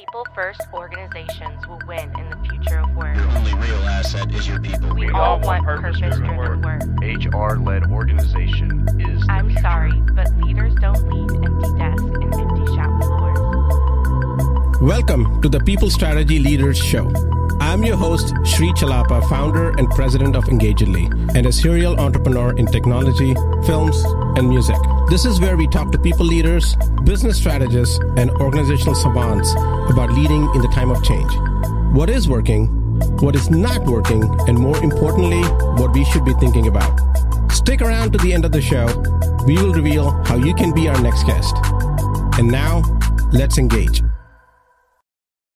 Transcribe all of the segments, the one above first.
People first organizations will win in the future of work. Your only real asset is your people. We, We all, all want want purpose-driven purpose-driven work. HR led organization is. I'm future. sorry, but leaders don't lead empty desks and empty shop floors. Welcome to the People Strategy Leaders Show. I'm your host, Sri Chellappa, founder and president of Engagedly, and a serial entrepreneur in technology, films, and music. This is where we talk to people leaders, business strategists, and organizational savants about leading in the time of change. What is working, what is not working, and more importantly, what we should be thinking about. Stick around to the end of the show. We will reveal how you can be our next guest. And now, let's engage.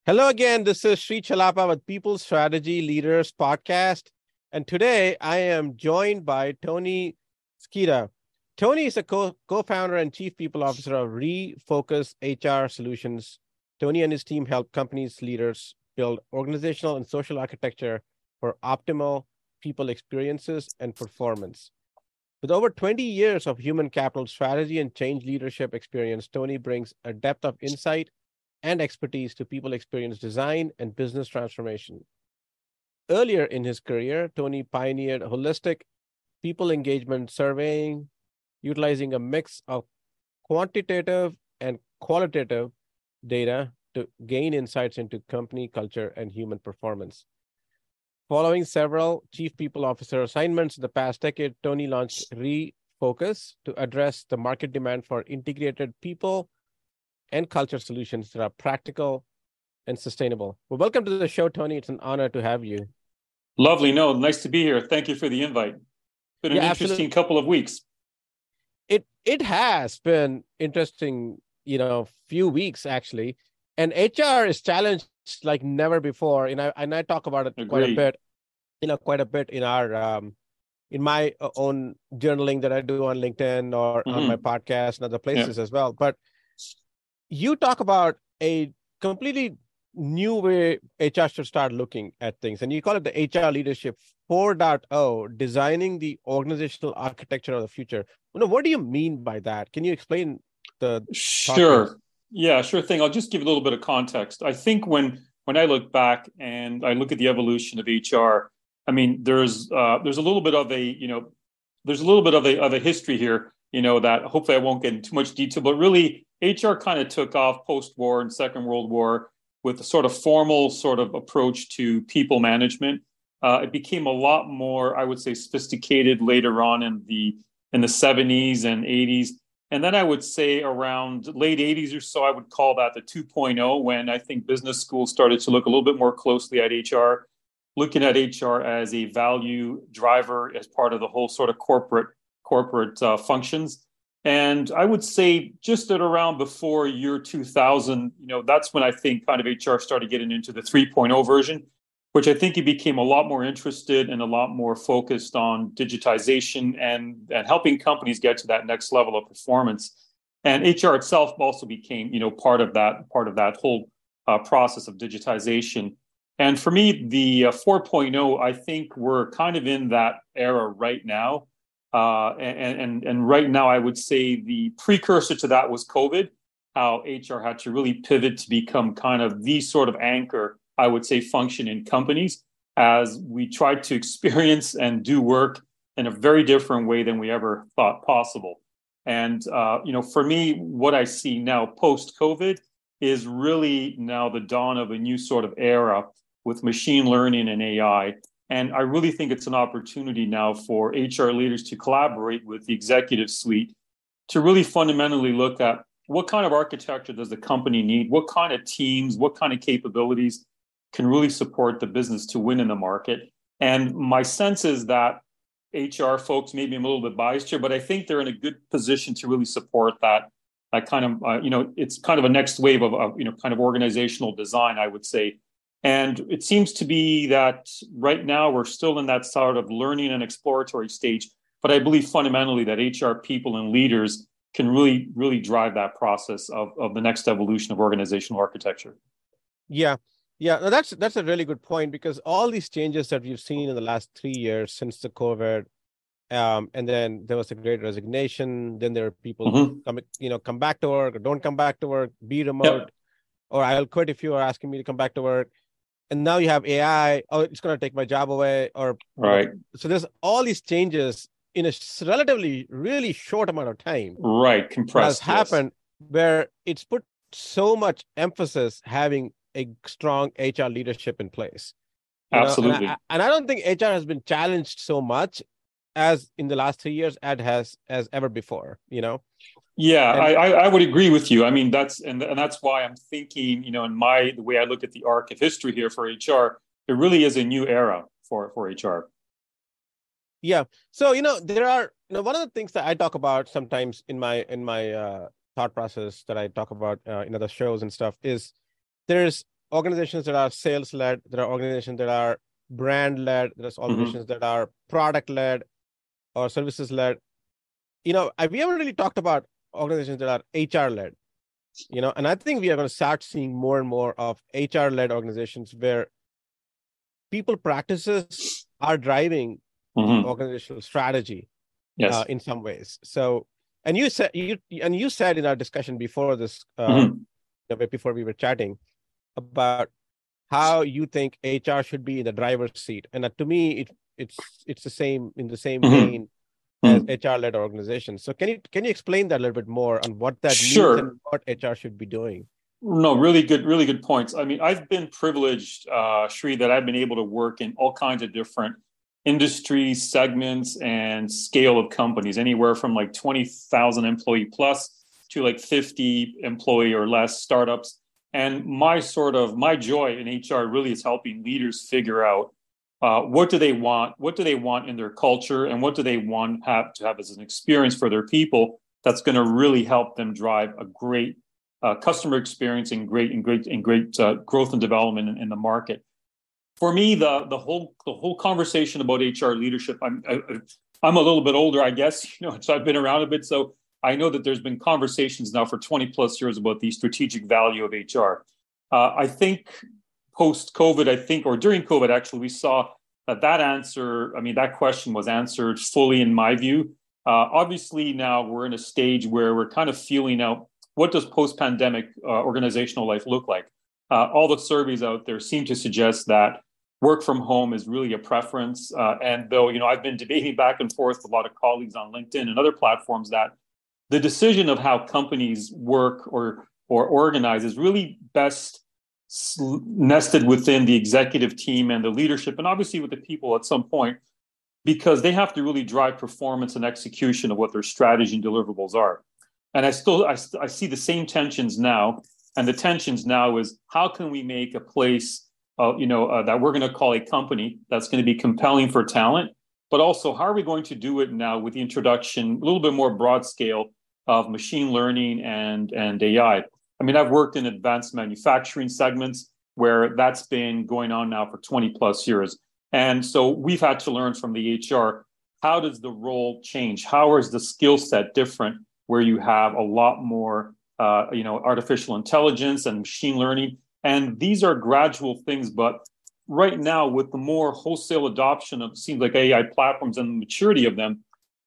Hello again. This is Sri Chellappa with People Strategy Leaders Podcast. And today I am joined by Tony Scida. Tony is a co founder and chief people officer of Refocus HR Solutions. Tony and his team help companies, leaders build organizational and social architecture for optimal people experiences and performance. With over 20 years of human capital strategy and change leadership experience, Tony brings a depth of insight and expertise to people experience design and business transformation. Earlier in his career, Tony pioneered holistic people engagement surveying, utilizing a mix of quantitative and qualitative data to gain insights into company culture and human performance. Following several chief people officer assignments in the past decade, Tony launched Refocus to address the market demand for integrated people and culture solutions that are practical and sustainable. Well, welcome to the show, Tony. It's an honor to have you. Lovely. No, nice to be here. Thank you for the invite. It's been an Yeah, interesting absolutely. couple of weeks. It has been interesting, you know, few weeks actually, and HR is challenged like never before. And I and I talk about it quite a bit, you know, quite a bit in our um, in my own journaling that I do on LinkedIn or on Mhm. my podcast and other places as well. But you talk about a completely new way HR should start looking at things, and you call it the HR leadership 4.0, designing the organizational architecture of the future. You know, what do you mean by that? Can you explain the Sure. Yeah, sure thing. I'll just give a little bit of context. I think when when I look back and I look at the evolution of HR, I mean, there's uh, there's a little bit of a you know there's a little bit of a of a history here. You know that hopefully I won't get into too much detail, but really HR kind of took off post war and Second World War with a sort of formal sort of approach to people management. Uh, it became a lot more, I would say, sophisticated later on in the in the 70s and 80s. And then I would say around late 80s or so, I would call that the 2.0 when I think business schools started to look a little bit more closely at HR, looking at HR as a value driver as part of the whole sort of corporate corporate uh, functions. And I would say just at around before year 2000, you know, that's when I think kind of HR started getting into the 3.0 version, which I think it became a lot more interested and a lot more focused on digitization and, and helping companies get to that next level of performance. And HR itself also became, you know, part of that part of that whole uh, process of digitization. And for me, the uh, 4.0, I think we're kind of in that era right now. Uh, and, and, and right now, I would say the precursor to that was COVID, how HR had to really pivot to become kind of the sort of anchor, I would say, function in companies as we tried to experience and do work in a very different way than we ever thought possible. And, uh, you know, for me, what I see now post COVID is really now the dawn of a new sort of era with machine learning and AI. And I really think it's an opportunity now for HR leaders to collaborate with the executive suite to really fundamentally look at what kind of architecture does the company need? What kind of teams, what kind of capabilities can really support the business to win in the market? And my sense is that HR folks, maybe I'm a little bit biased here, but I think they're in a good position to really support that. That kind of, uh, you know, it's kind of a next wave of, of, you know, kind of organizational design, I would say. And it seems to be that right now we're still in that sort of learning and exploratory stage. But I believe fundamentally that HR people and leaders can really, really drive that process of, of the next evolution of organizational architecture. Yeah, yeah, no, that's that's a really good point because all these changes that we've seen in the last three years since the COVID, um, and then there was a great resignation. Then there are people Mhm. come, you know, come back to work or don't come back to work, be remote. or I'll quit if you are asking me to come back to work. And now you have AI, oh, it's going to take my job away. Or, right. So there's all these changes in a relatively really short amount of time. Right. Compressed. Has yes. happened where it's put so much emphasis having a strong HR leadership in place. Absolutely. And I, and I, don't think HR has been challenged so much as in the last three years as has as ever before. You know. Yeah, and, I, I would agree with you. I mean, that's and and that's why I'm thinking, you know, in my the way I look at the arc of history here for HR, it really is a new era for for HR. Yeah. So you know, there are you know one of the things that I talk about sometimes in my in my uh, thought process that I talk about uh, in other shows and stuff is there's organizations that are sales led, there are organizations that are brand led, there's mm-hmm. organizations mm-hmm. that are product led or services led. You know, we haven't really talked about organizations that are HR led. You know, and I think we are going to start seeing more and more of HR led organizations where people practices are driving mm-hmm. organizational strategy yes. uh, in some ways. So, and you said you and you said in our discussion before this, uh, mm-hmm. before we were chatting, about how you think HR should be in the driver's seat, and uh, to me, it it's it's the same in the same mm-hmm. vein as mm-hmm. HR led organizations. So can you can you explain that a little bit more on what that sure. means and what HR should be doing? No, really good, really good points. I mean, I've been privileged, uh, Sri, that I've been able to work in all kinds of different industry segments and scale of companies, anywhere from like 20,000 employee plus to like 50 employee or less startups. And my sort of my joy in HR really is helping leaders figure out uh, what do they want, what do they want in their culture, and what do they want have to have as an experience for their people that's going to really help them drive a great uh, customer experience and great and great and great uh, growth and development in, in, the market. For me, the the whole the whole conversation about HR leadership, I'm I, I'm a little bit older, I guess, you know, so I've been around a bit, so I know that there's been conversations now for 20 plus years about the strategic value of HR. Uh, I think post COVID, I think, or during COVID, actually, we saw that that answer, I mean, that question was answered fully in my view. Uh, obviously, now we're in a stage where we're kind of feeling out what does post pandemic uh, organizational life look like? Uh, all the surveys out there seem to suggest that work from home is really a preference. Uh, and though, you know, I've been debating back and forth with a lot of colleagues on LinkedIn and other platforms that the decision of how companies work or or organize is really best nested within the executive team and the leadership, and obviously with the people at some point, because they have to really drive performance and execution of what their strategy and deliverables are. And I still I, I see the same tensions now, and the tensions now is how can we make a place, uh, you know, uh, that we're going to call a company that's going to be compelling for talent, but also how are we going to do it now with the introduction a little bit more broad scale of machine learning and and AI. I mean, I've worked in advanced manufacturing segments where that's been going on now for 20 plus years. And so we've had to learn from the HR how does the role change? How is the skill set different where you have a lot more uh, you know artificial intelligence and machine learning and these are gradual things but right now with the more wholesale adoption of seems like ai platforms and the maturity of them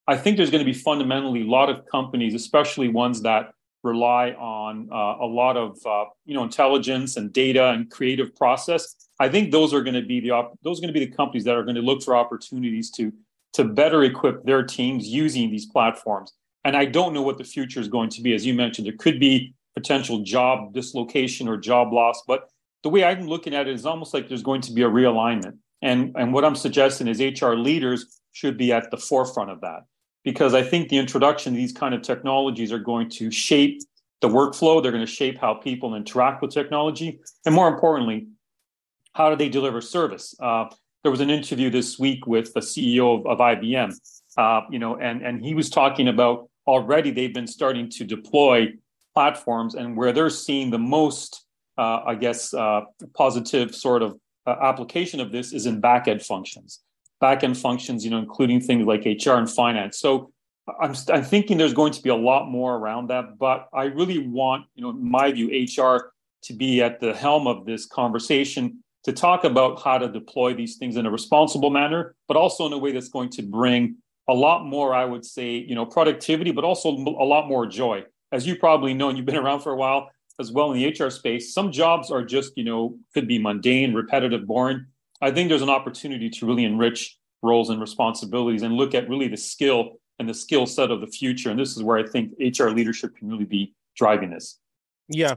i think there's going to be fundamentally a lot of companies especially ones that rely on uh, a lot of uh, you know intelligence and data and creative process. I think those are going to be the op- those are going to be the companies that are going to look for opportunities to to better equip their teams using these platforms. And I don't know what the future is going to be. As you mentioned, there could be potential job dislocation or job loss, but the way I'm looking at it is almost like there's going to be a realignment. And and what I'm suggesting is HR leaders should be at the forefront of that because I think the introduction of these kind of technologies are going to shape the workflow. They're going to shape how people interact with technology. And more importantly, how do they deliver service? Uh, there was an interview this week with the CEO of, of IBM, uh, you know, and, and he was talking about already they've been starting to deploy platforms and where they're seeing the most, uh, I guess, uh, positive sort of uh, application of this is in back-end functions backend functions, you know, including things like HR and finance. So I'm, I'm thinking there's going to be a lot more around that, but I really want, you know, in my view, HR to be at the helm of this conversation to talk about how to deploy these things in a responsible manner, but also in a way that's going to bring a lot more, I would say, you know, productivity, but also a lot more joy. As you probably know, and you've been around for a while, as well in the HR space. Some jobs are just, you know, could be mundane, repetitive, boring. I think there's an opportunity to really enrich roles and responsibilities and look at really the skill and the skill set of the future. And this is where I think HR leadership can really be driving this. Yeah,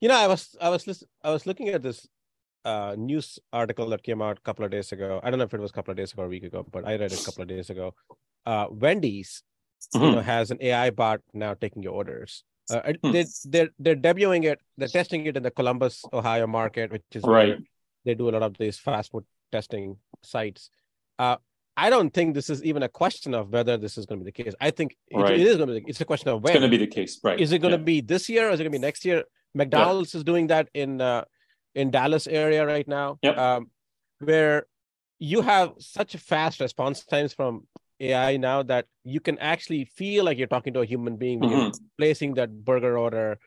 you know, I was I was listen, I was looking at this uh, news article that came out a couple of days ago. I don't know if it was a couple of days ago or a week ago, but I read it a couple of days ago. Uh, Wendy's, mm-hmm. you know, has an AI bot now taking your orders. Uh, mm-hmm. they, they're they're debuting it. They're testing it in the Columbus, Ohio market, which is right. They do a lot of these fast food testing sites. Uh, I don't think this is even a question of whether this is going to be the case. I think right. it, it is going to be. It's a question of when. It's going to be the case, right? Is it going yeah. to be this year? Or is it going to be next year? McDonald's yeah. is doing that in uh, in Dallas area right now, yep. um, where you have such fast response times from AI now that you can actually feel like you're talking to a human being when mm-hmm. you're placing that burger order,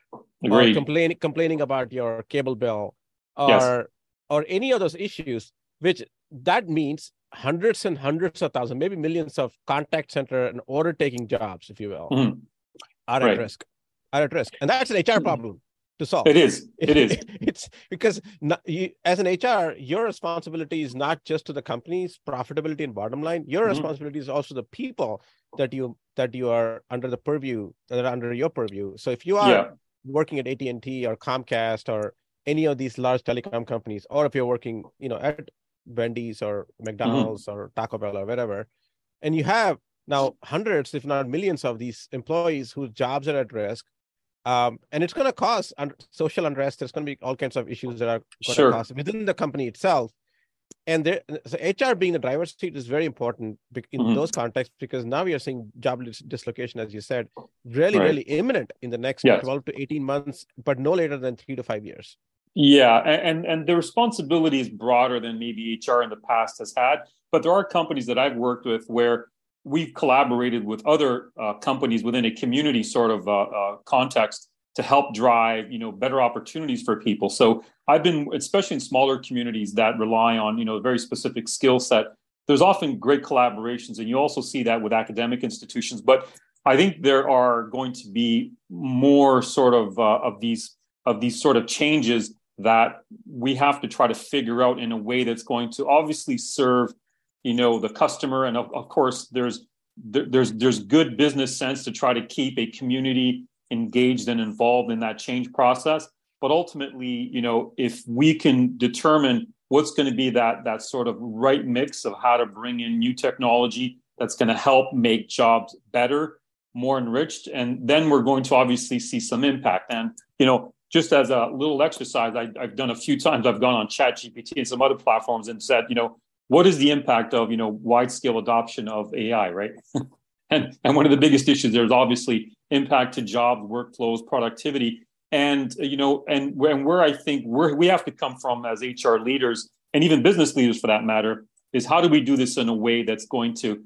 Agreed. or complaining complaining about your cable bill, or yes. Or any of those issues. Which that means hundreds and hundreds of thousands, maybe millions of contact center and order taking jobs, if you will, mm-hmm. are at risk. Are at risk, and that's an HR mm-hmm. problem to solve. It is. It is. it's because not, you, as an HR, your responsibility is not just to the company's profitability and bottom line. Your mm-hmm. responsibility is also the people that you that you are under the purview that are under your purview. So if you are yeah. working at AT and T or Comcast or any of these large telecom companies, or if you're working, you know, at Wendy's or. McDonald's mm-hmm. or Taco Bell or whatever, and you have now hundreds, if not millions, of these employees whose jobs are at risk um, and it's going to cause un- social unrest. There's going to be all kinds of issues that are going sure. to cause within the company itself. And there, so HR being the driver's seat is very important in mm-hmm. those contexts because now we are seeing job dis- dislocation, as you said, really, right. really imminent in the next yes. 12 to 18 months, but no later than three to five years. Yeah, and and the responsibility is broader than maybe HR in the past has had. But there are companies that I've worked with where we've collaborated with other uh, companies within a community sort of uh, uh, context to help drive you know better opportunities for people so i've been especially in smaller communities that rely on you know a very specific skill set there's often great collaborations and you also see that with academic institutions but i think there are going to be more sort of uh, of these of these sort of changes that we have to try to figure out in a way that's going to obviously serve you know the customer. And of, of course there's there, there's there's good business sense to try to keep a community engaged and involved in that change process. But ultimately you know if we can determine what's going to be that that sort of right mix of how to bring in new technology that's going to help make jobs better more enriched and then we're going to obviously see some impact. And you know just as a little exercise I, have done a few times i've gone on ChatGPT and some other platforms and said you know what is the impact of you know wide scale adoption of AI, right? and and one of the biggest issues there's obviously impact to jobs, workflows, productivity, and you know, and where, and where I think we we have to come from as HR leaders and even business leaders for that matter is how do we do this in a way that's going to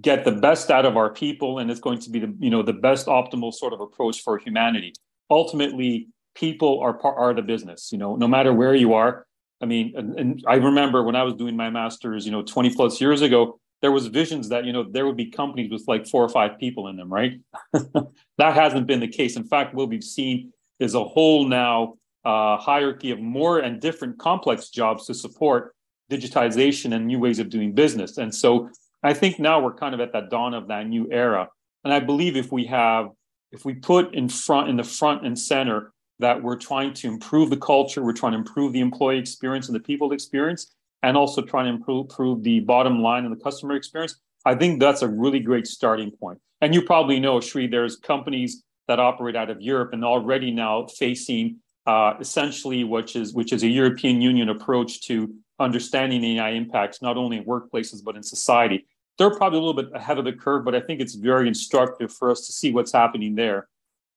get the best out of our people and it's going to be the you know the best optimal sort of approach for humanity ultimately people are part are the business you know no matter where you are I mean, and, and, I remember when I was doing my master's, you know, 20 plus years ago, there was visions that, you know, there would be companies with like four or five people in them, right? that hasn't been the case. In fact, what we've seen is a whole now uh, hierarchy of more and different complex jobs to support digitization and new ways of doing business. And so I think now we're kind of at that dawn of that new era. And I believe if we have, if we put in front, in the front and center, that we're trying to improve the culture, we're trying to improve the employee experience and the people experience, and also trying to improve, improve the bottom line and the customer experience. I think that's a really great starting point. And you probably know, Sri, there's companies that operate out of Europe and already now facing uh, essentially which is which is a European Union approach to understanding AI impacts not only in workplaces but in society. They're probably a little bit ahead of the curve, but I think it's very instructive for us to see what's happening there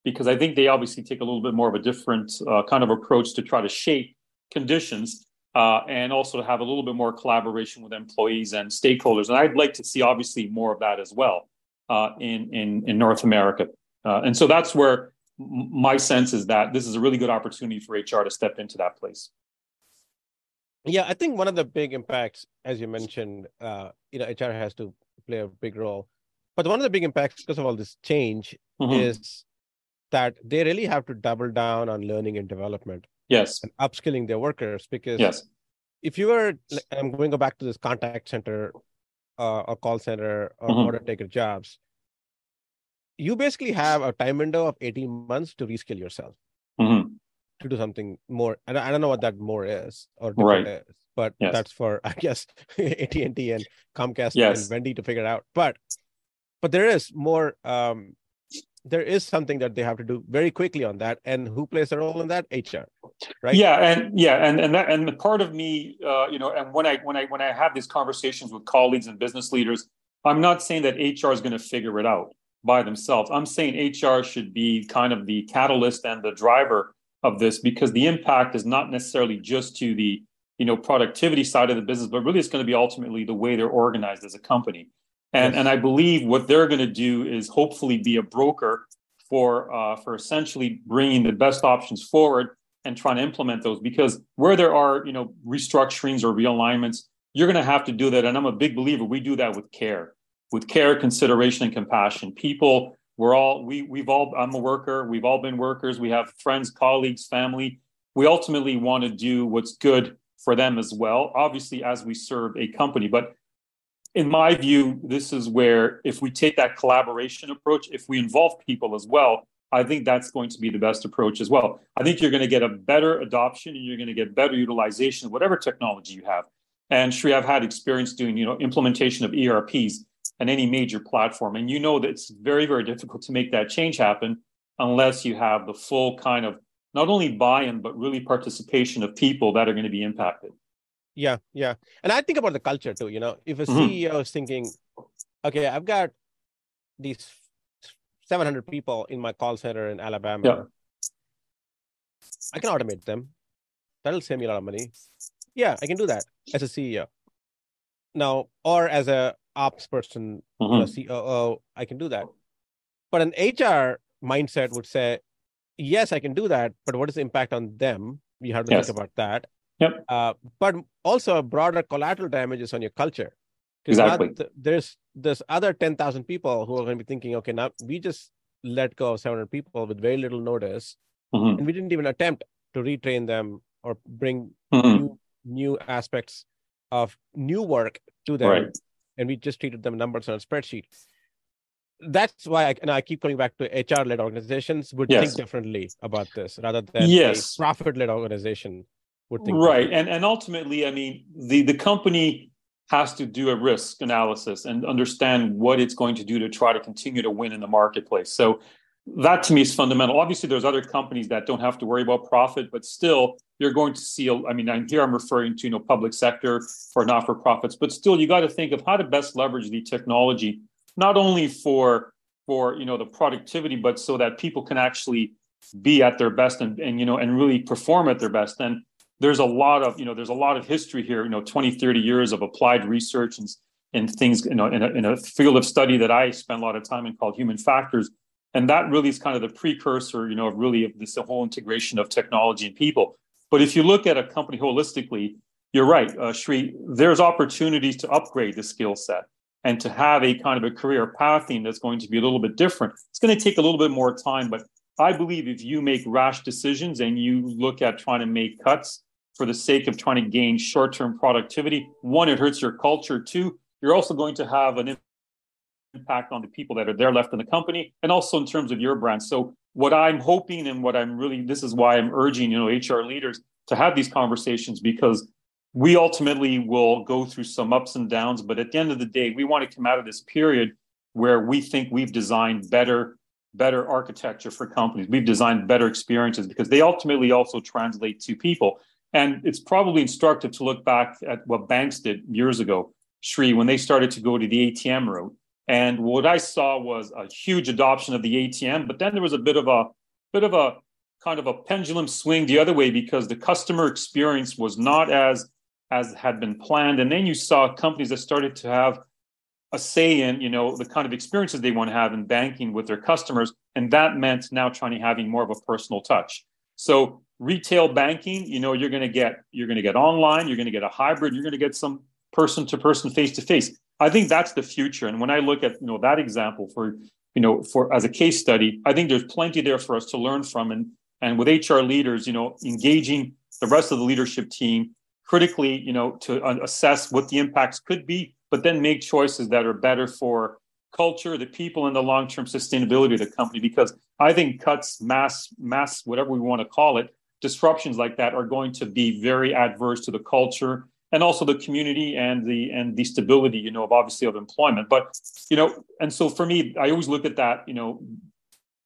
because I think they obviously take a little bit more of a different uh, kind of approach to try to shape conditions uh, and also to have a little bit more collaboration with employees and stakeholders. And I'd like to see obviously more of that as well uh, in, in, in North America. Uh, and so that's where my sense is that this is a really good opportunity for HR to step into that place. Yeah, I think one of the big impacts, as you mentioned, uh, you know, HR has to play a big role. But one of the big impacts because of all this change mm-hmm. is that they really have to double down on learning and development yes and upskilling their workers because yes if you were i'm going to go back to this contact center uh, or call center or Mhm. order taker jobs you basically have a time window of 18 months to reskill yourself Mhm. to do something more and i don't know what that more is or Right. is but Yes. that's for i guess at&t and comcast Yes. and wendy to figure it out but but there is more um there is something that they have to do very quickly on that and who plays a role in that hr right Yeah, and yeah, and and that and the part of me, uh, you know, and when I when I when I have these conversations with colleagues and business leaders, I'm not saying that HR is going to figure it out by themselves. I'm saying HR should be kind of the catalyst and the driver of this because the impact is not necessarily just to the you know productivity side of the business, but really it's going to be ultimately the way they're organized as a company. And Yes. and I believe what they're going to do is hopefully be a broker for uh, for essentially bringing the best options forward and trying to implement those. Because where there are you know restructurings or realignments you're going to have to do that. And i'm a big believer we do that with care with care consideration and compassion. People we're all we we've all i'm a worker. We've all been workers. We have friends colleagues family. We ultimately want to do what's good for them as well obviously as we serve a company. But in my view this is where if we take that collaboration approach if we involve people as well I think that's going to be the best approach as well. I think you're going to get a better adoption and you're going to get better utilization of whatever technology you have. And Sri, I've had experience doing, you know, implementation of ERPs and any major platform. And you know that it's very, very difficult to make that change happen unless you have the full kind of not only buy-in, but really participation of people that are going to be impacted. Yeah, yeah. And I think about the culture too. You know, if a Mhm. CEO is thinking, okay, I've got these 700 people in my call center in Alabama, Yeah. I can automate them. That'll save me a lot of money. Yeah, I can do that as a CEO. Now, or as a ops person, know, Mhm. COO, I can do that. But an HR mindset would say, yes, I can do that, but what is the impact on them? You have to Yes. think about that. Yep. Uh, but also a broader collateral damages on your culture. Exactly. th- there's there's other 10,000 people who are going to be thinking, okay, now we just let go of 700 people with very little notice, Mhm. and we didn't even attempt to retrain them or bring Mhm. new new aspects of new work to them Right. and we just treated them numbers on a spreadsheet that's why I, and I keep coming back to hr led organizations would Yes. think differently about this rather than Yes. a profit led organization right and and ultimately i mean the the company has to do a risk analysis and understand what it's going to do to try to continue to win in the marketplace. So that to me is fundamental. Obviously there's other companies that don't have to worry about profit but still you're going to see i mean I'm, here i'm referring to you know public sector or not for profits but still you got to think of how to best leverage the technology not only for for you know the productivity but so that people can actually be at their best and, and you know and really perform at their best. And there's a lot of you know there's a lot of history here you know 20 30 years of applied research and and things you know in a, in a field of study that i spend a lot of time in called human factors. And that really is kind of the precursor you know of really this whole integration of technology and people. But if you look at a company holistically you're right uh, Sri, there's opportunities to upgrade the skill set and to have a kind of a career pathing that's going to be a little bit different. It's going to take a little bit more time but I believe if you make rash decisions and you look at trying to make cuts for the sake of trying to gain short term productivity, one, it hurts your culture. Two, you're also going to have an impact on the people that are there left in the company and also in terms of your brand. So, what I'm hoping and what I'm really, this is why I'm urging, you know, HR leaders to have these conversations because we ultimately will go through some ups and downs. But at the end of the day, we want to come out of this period where we think we've designed better better architecture for companies. We've designed better experiences because they ultimately also translate to people. And it's probably instructive to look back at what banks did years ago, Sri, when they started to go to the ATM route. And what I saw was a huge adoption of the ATM, but then there was a bit of a bit of a kind of a pendulum swing the other way because the customer experience was not as as had been planned. And then you saw companies that started to have a say in you know the kind of experiences they want to have in banking with their customers and that meant now trying to having more of a personal touch so retail banking you know you're going to get you're going to get online you're going to get a hybrid you're going to get some person to person face to face i think that's the future and when i look at you know that example for you know, for as a case study, I think there's plenty there for us to learn from. And and with HR leaders, you know, engaging the rest of the leadership team critically, you know, to uh, assess what the impacts could be, but then make choices that are better for culture, the people, and the long-term sustainability of the company. Because I think cuts, mass, mass, whatever we want to call it, disruptions like that are going to be very adverse to the culture and also the community and the and the stability, you know, of obviously of employment. But you know, and so for me, I always look at that, you know,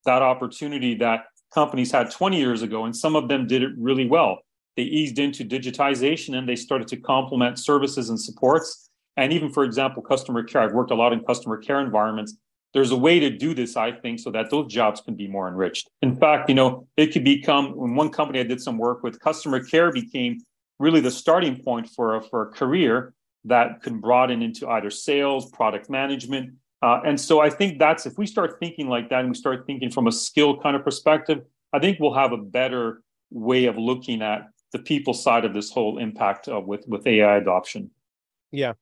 that opportunity that companies had 20 years ago, and some of them did it really well. They eased into digitization and they started to complement services and supports. And even, for example, customer care. I've worked a lot in customer care environments. There's a way to do this, I think, so that those jobs can be more enriched. In fact, you know, it could become in one company I did some work with, customer care became really the starting point for a, for a career that can broaden into either sales, product management. Uh, and so I think that's if we start thinking like that and we start thinking from a skill kind of perspective, I think we'll have a better way of looking at the people side of this whole impact uh, with with AI adoption. Yeah,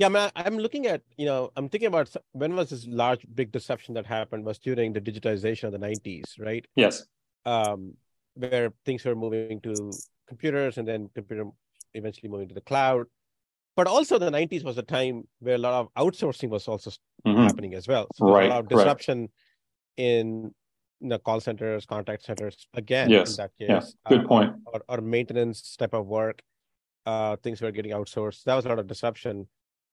yeah. I'm, I'm looking at you know I'm thinking about when was this large big disruption that happened was during the digitization of the 90s, right? Yes. Um, where things were moving to computers and then computer eventually moving to the cloud. But also the 90s was a time where a lot of outsourcing was also mm-hmm. happening as well. So right, a lot of disruption right. in the call centers, contact centers again. Yes. In that case, yeah. Good uh, point. Or, or, maintenance type of work, uh, things were getting outsourced. That was a lot of disruption,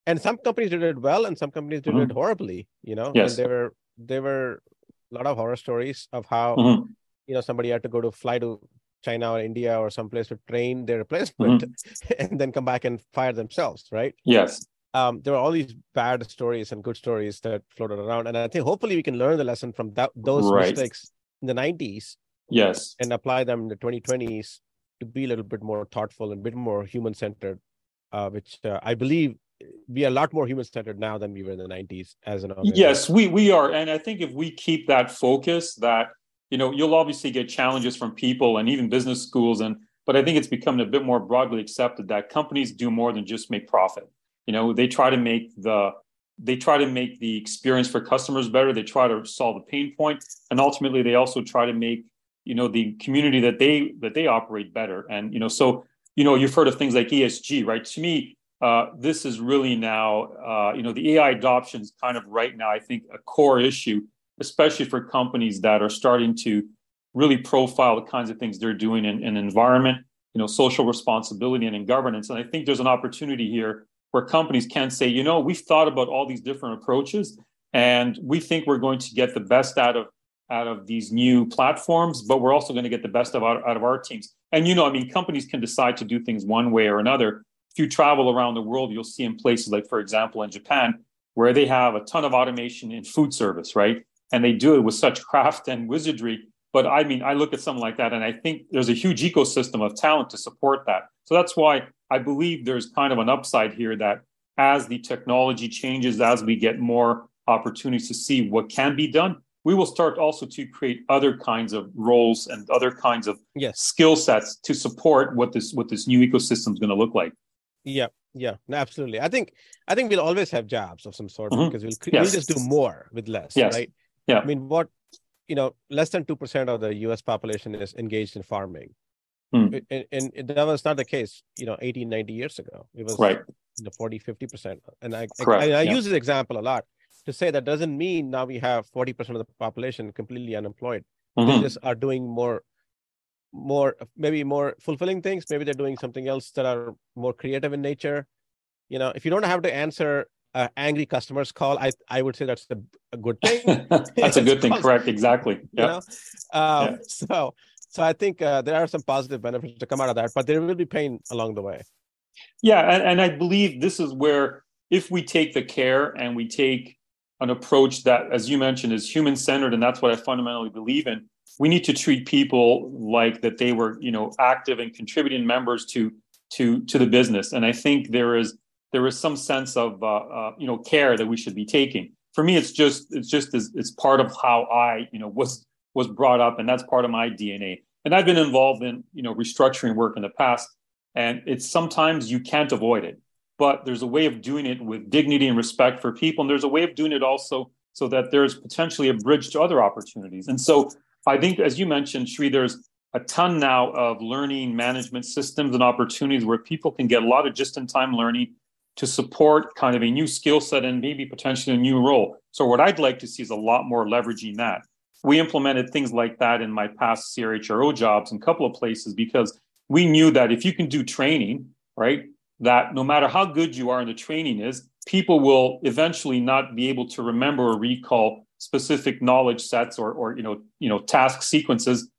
and some companies did it well, and some companies did mm-hmm. it horribly. You know, yes. And there were there were a lot of horror stories of how mm-hmm. you know somebody had to go to fly to China or India or someplace to train their replacement, mm-hmm. and then come back and fire themselves. Right? Yes um, there were all these bad stories and good stories that floated around, and I think hopefully we can learn the lesson from that those right. mistakes in the '90s. Yes, and apply them in the 2020s to be a little bit more thoughtful and a bit more human centered, uh, which uh, I believe are a lot more human centered now than we were in the 90s as an organization. yes we we are and i think if we keep that focus that you know you'll obviously get challenges from people and even business schools and but i think it's becoming a bit more broadly accepted that companies do more than just make profit you know, they try to make the they try to make the experience for customers better. They try to solve the pain point, and ultimately, they also try to make you know the community that they that they operate better. And you know, so you know, you've heard of things like ESG, right? To me, uh, this is really now uh, you know the AI adoption is kind of right now, I think, a core issue, especially for companies that are starting to really profile the kinds of things they're doing in, in environment, you know, social responsibility and in governance. And I think there's an opportunity here where companies can say, you know, we've thought about all these different approaches and we think we're going to get the best out of out of these new platforms, but we're also going to get the best of out, out of our teams. And you know, I mean, companies can decide to do things one way or another. If you travel around the world, you'll see in places like, for example, in Japan, where they have a ton of automation in food service, right? And they do it with such craft and wizardry. But I mean, I look at something like that, and I think there's a huge ecosystem of talent to support that. So that's why I believe there's kind of an upside here that as the technology changes, as we get more opportunities to see what can be done, we will start also to create other kinds of roles and other kinds of yes. skill sets to support what this what this new ecosystem is going to look like. Yeah, yeah, absolutely. I think I think we'll always have jobs of some sort mm-hmm. because we'll yes. we'll just do more with less, yes. right? Yeah. I mean, what you know, less than two percent of the U.S. population is engaged in farming. Hmm. And, and, that was not the case, you know, 80, 90 years ago. It was right. you know, 40, 50%. And I, Correct. I, I yeah. use this example a lot to say that doesn't mean now we have 40% of the population completely unemployed. Mm-hmm. They just are doing more, more, maybe more fulfilling things. Maybe they're doing something else that are more creative in nature. You know, if you don't have to answer uh, angry customers call, I I would say that's a, a good thing. that's a good thing. Correct. Exactly. Yeah. You know? um, yeah. So so I think uh, there are some positive benefits to come out of that, but there will be pain along the way. Yeah, and, and I believe this is where if we take the care and we take an approach that, as you mentioned, is human centered, and that's what I fundamentally believe in. We need to treat people like that they were, you know, active and contributing members to to to the business. And I think there is there is some sense of uh, uh, you know care that we should be taking. For me, it's just it's just as, it's part of how I you know was was brought up, and that's part of my DNA. And I've been involved in you know restructuring work in the past, and it's sometimes you can't avoid it, but there's a way of doing it with dignity and respect for people, and there's a way of doing it also so that there's potentially a bridge to other opportunities. And so I think, as you mentioned, Sri, there's a ton now of learning management systems and opportunities where people can get a lot of just in time learning to support kind of a new skill set and maybe potentially a new role. So, what I'd like to see is a lot more leveraging that. We implemented things like that in my past CRHRO jobs in a couple of places because we knew that if you can do training, right, that no matter how good you are in the training is, people will eventually not be able to remember or recall specific knowledge sets or, or you know, you know, task sequences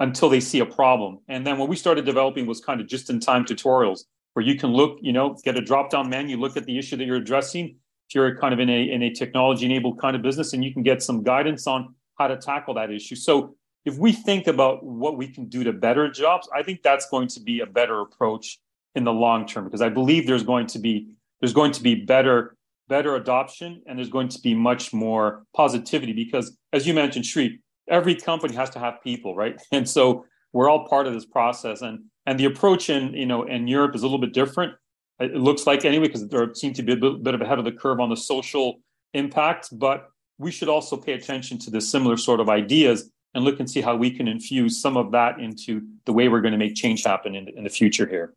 until they see a problem. And then what we started developing was kind of just in time tutorials where you can look, you know, get a drop down menu, look at the issue that you're addressing. If you're kind of in a in a technology enabled kind of business, and you can get some guidance on how to tackle that issue. So if we think about what we can do to better jobs, I think that's going to be a better approach in the long term because I believe there's going to be there's going to be better better adoption and there's going to be much more positivity because as you mentioned Sri every company has to have people right? And so we're all part of this process and and the approach in you know in Europe is a little bit different. It looks like anyway because there seems to be a bit of ahead of the curve on the social impact but we should also pay attention to the similar sort of ideas and look and see how we can infuse some of that into the way we're going to make change happen in, in the future here.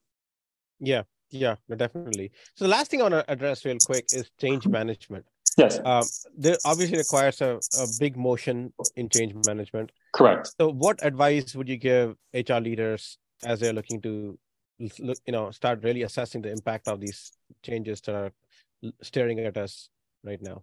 Yeah, yeah, definitely. So the last thing I want to address real quick is change management. Yes. Um, there obviously requires a, a big motion in change management. Correct. So what advice would you give HR leaders as they're looking to look, you know, start really assessing the impact of these changes that are staring at us right now?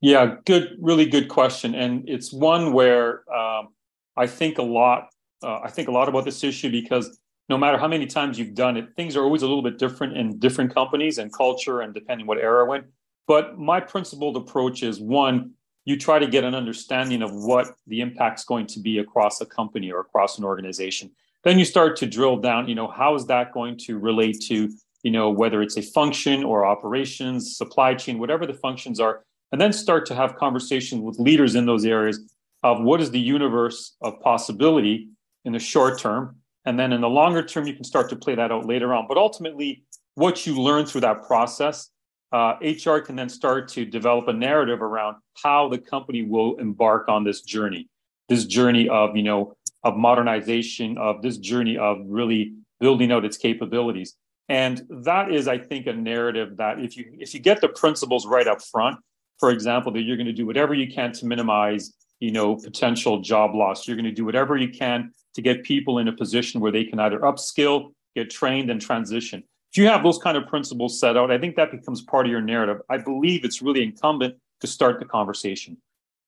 Yeah, good, really good question, and it's one where um, I think a lot. Uh, I think a lot about this issue because no matter how many times you've done it, things are always a little bit different in different companies and culture and depending what era we're in. But my principled approach is one, you try to get an understanding of what the impact's going to be across a company or across an organization. Then you start to drill down, you know, how is that going to relate to, you know, whether it's a function or operations, supply chain, whatever the functions are, and then start to have conversations with leaders in those areas of what is the universe of possibility in the short term and then in the longer term, you can start to play that out later on. But ultimately, what you learn through that process, uh, HR can then start to develop a narrative around how the company will embark on this journey, this journey of, you know, of modernization, of this journey of really building out its capabilities. And that is, I think, a narrative that if you if you get the principles right up front, for example, that you're going to do whatever you can to minimize, you know, potential job loss. You're going to do whatever you can to get people in a position where they can either upskill, get trained, and transition. If you have those kind of principles set out, I think that becomes part of your narrative. I believe it's really incumbent to start the conversation.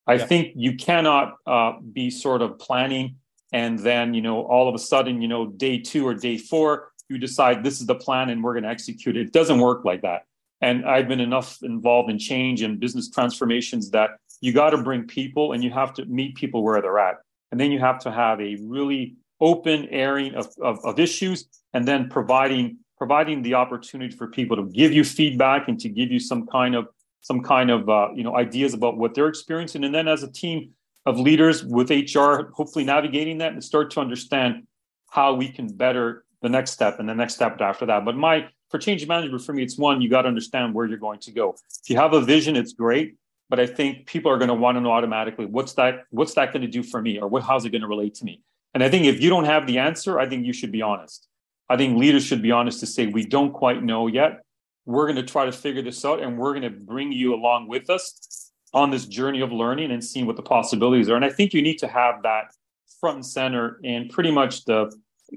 I yeah. think you cannot uh, be sort of planning and then, you know, all of a sudden, you know, day two or day four, you decide this is the plan and we're going to execute it. It doesn't work like that. And I've been enough involved in change and business transformations that you got to bring people and you have to meet people where they're at. And then you have to have a really open airing of, of, of issues and then providing providing the opportunity for people to give you feedback and to give you some kind of some kind of uh, you know ideas about what they're experiencing. And then as a team of leaders with hr hopefully navigating that and start to understand how we can better the next step and the next step after that. But my for change management for me it's one you got to understand where you're going to go. If you have a vision it's great but I think people are going to want to know automatically what's that what's that going to do for me or what, how's it going to relate to me. And I think if you don't have the answer, I think you should be honest. I think leaders should be honest to say we don't quite know yet. We're going to try to figure this out, and we're going to bring you along with us on this journey of learning and seeing what the possibilities are. And I think you need to have that front and center in pretty much the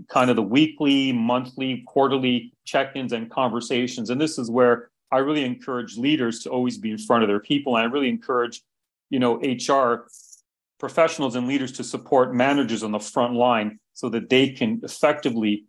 kind of the weekly, monthly, quarterly check-ins and conversations. And this is where I really encourage leaders to always be in front of their people. And I really encourage, you know, HR professionals and leaders to support managers on the front line so that they can effectively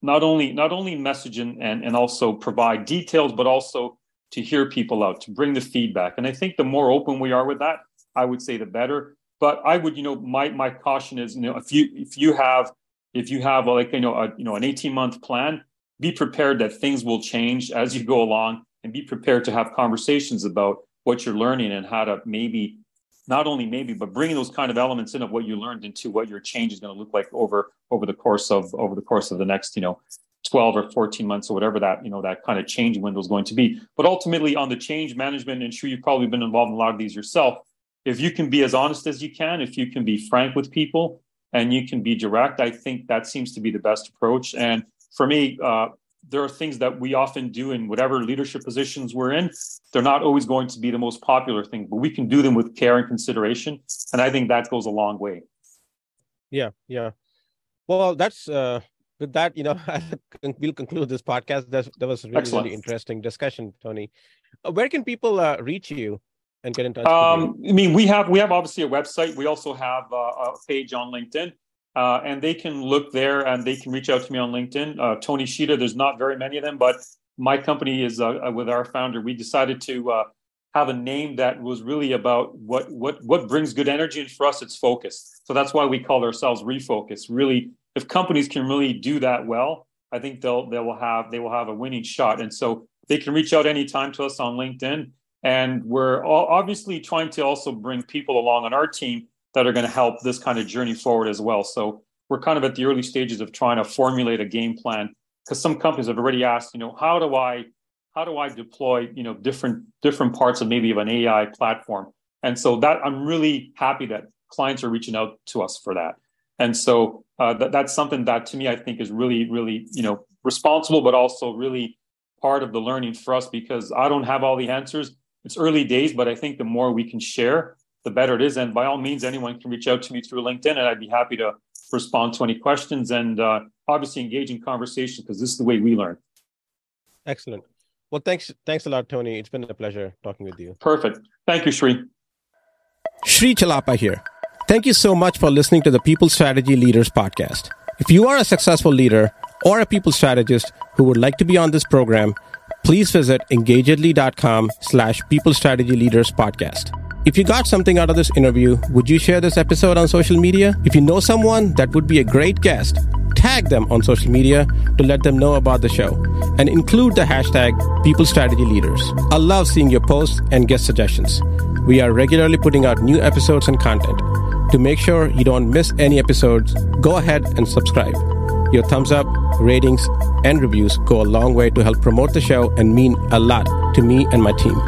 not only not only message and, and, and also provide details, but also to hear people out, to bring the feedback. And I think the more open we are with that, I would say the better. But I would, you know, my my caution is, you know, if you if you have if you have like you know a you know an 18 month plan, be prepared that things will change as you go along and be prepared to have conversations about what you're learning and how to maybe not only maybe but bringing those kind of elements in of what you learned into what your change is going to look like over over the course of over the course of the next you know 12 or 14 months or whatever that you know that kind of change window is going to be. But ultimately on the change management and sure you've probably been involved in a lot of these yourself if you can be as honest as you can if you can be frank with people and you can be direct i think that seems to be the best approach. And for me uh, there are things that we often do in whatever leadership positions we're in they're not always going to be the most popular thing but we can do them with care and consideration and i think that goes a long way yeah yeah well that's uh with that, you know, we'll conclude this podcast. That, that was really, really interesting discussion, Tony. Uh, where can people uh, reach you and get in touch? Um, I mean, we have we have obviously a website. We also have uh, a page on LinkedIn, uh, and they can look there and they can reach out to me on LinkedIn. Uh, Tony Scida. There's not very many of them, but my company is uh, with our founder. We decided to have a name that was really about what what what brings good energy, and for us, it's focus. So that's why we call ourselves Refocus. Really if companies can really do that well, I think they'll they will have they will have a winning shot. And so they can reach out anytime to us on LinkedIn. And we're obviously trying to also bring people along on our team that are going to help this kind of journey forward as well. So we're kind of at the early stages of trying to formulate a game plan because some companies have already asked, you know, how do I how do I deploy, you know, different different parts of maybe of an AI platform? And so that I'm really happy that clients are reaching out to us for that. And so uh, that, that's something that to me I think is really, really, you know, responsible, but also really part of the learning for us because I don't have all the answers. It's early days, but I think the more we can share, the better it is. And by all means, anyone can reach out to me through LinkedIn, and I'd be happy to respond to any questions and uh, obviously engage in conversation because this is the way we learn. Excellent. Well, thanks, thanks a lot, Tony. It's been a pleasure talking with you. Perfect. Thank you, Sri. Sri Chellappa here. Thank you so much for listening to the People Strategy Leaders podcast. If you are a successful leader or a people strategist who would like to be on this program, please visit engagedly.com slash people strategy leaders podcast. If you got something out of this interview, would you share this episode on social media? If you know someone that would be a great guest, tag them on social media to let them know about the show and include the hashtag People Strategy Leaders. I love seeing your posts and guest suggestions. We are regularly putting out new episodes and content. To make sure you don't miss any episodes, go ahead and subscribe. Your thumbs up, ratings, and reviews go a long way to help promote the show and mean a lot to me and my team.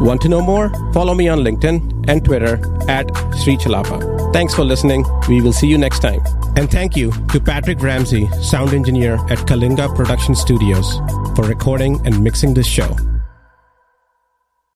Want to know more? Follow me on LinkedIn and Twitter at Sri Chellappa. Thanks for listening. We will see you next time. And thank you to Patrick Ramsey, sound engineer at Kalinga Production Studios, for recording and mixing this show.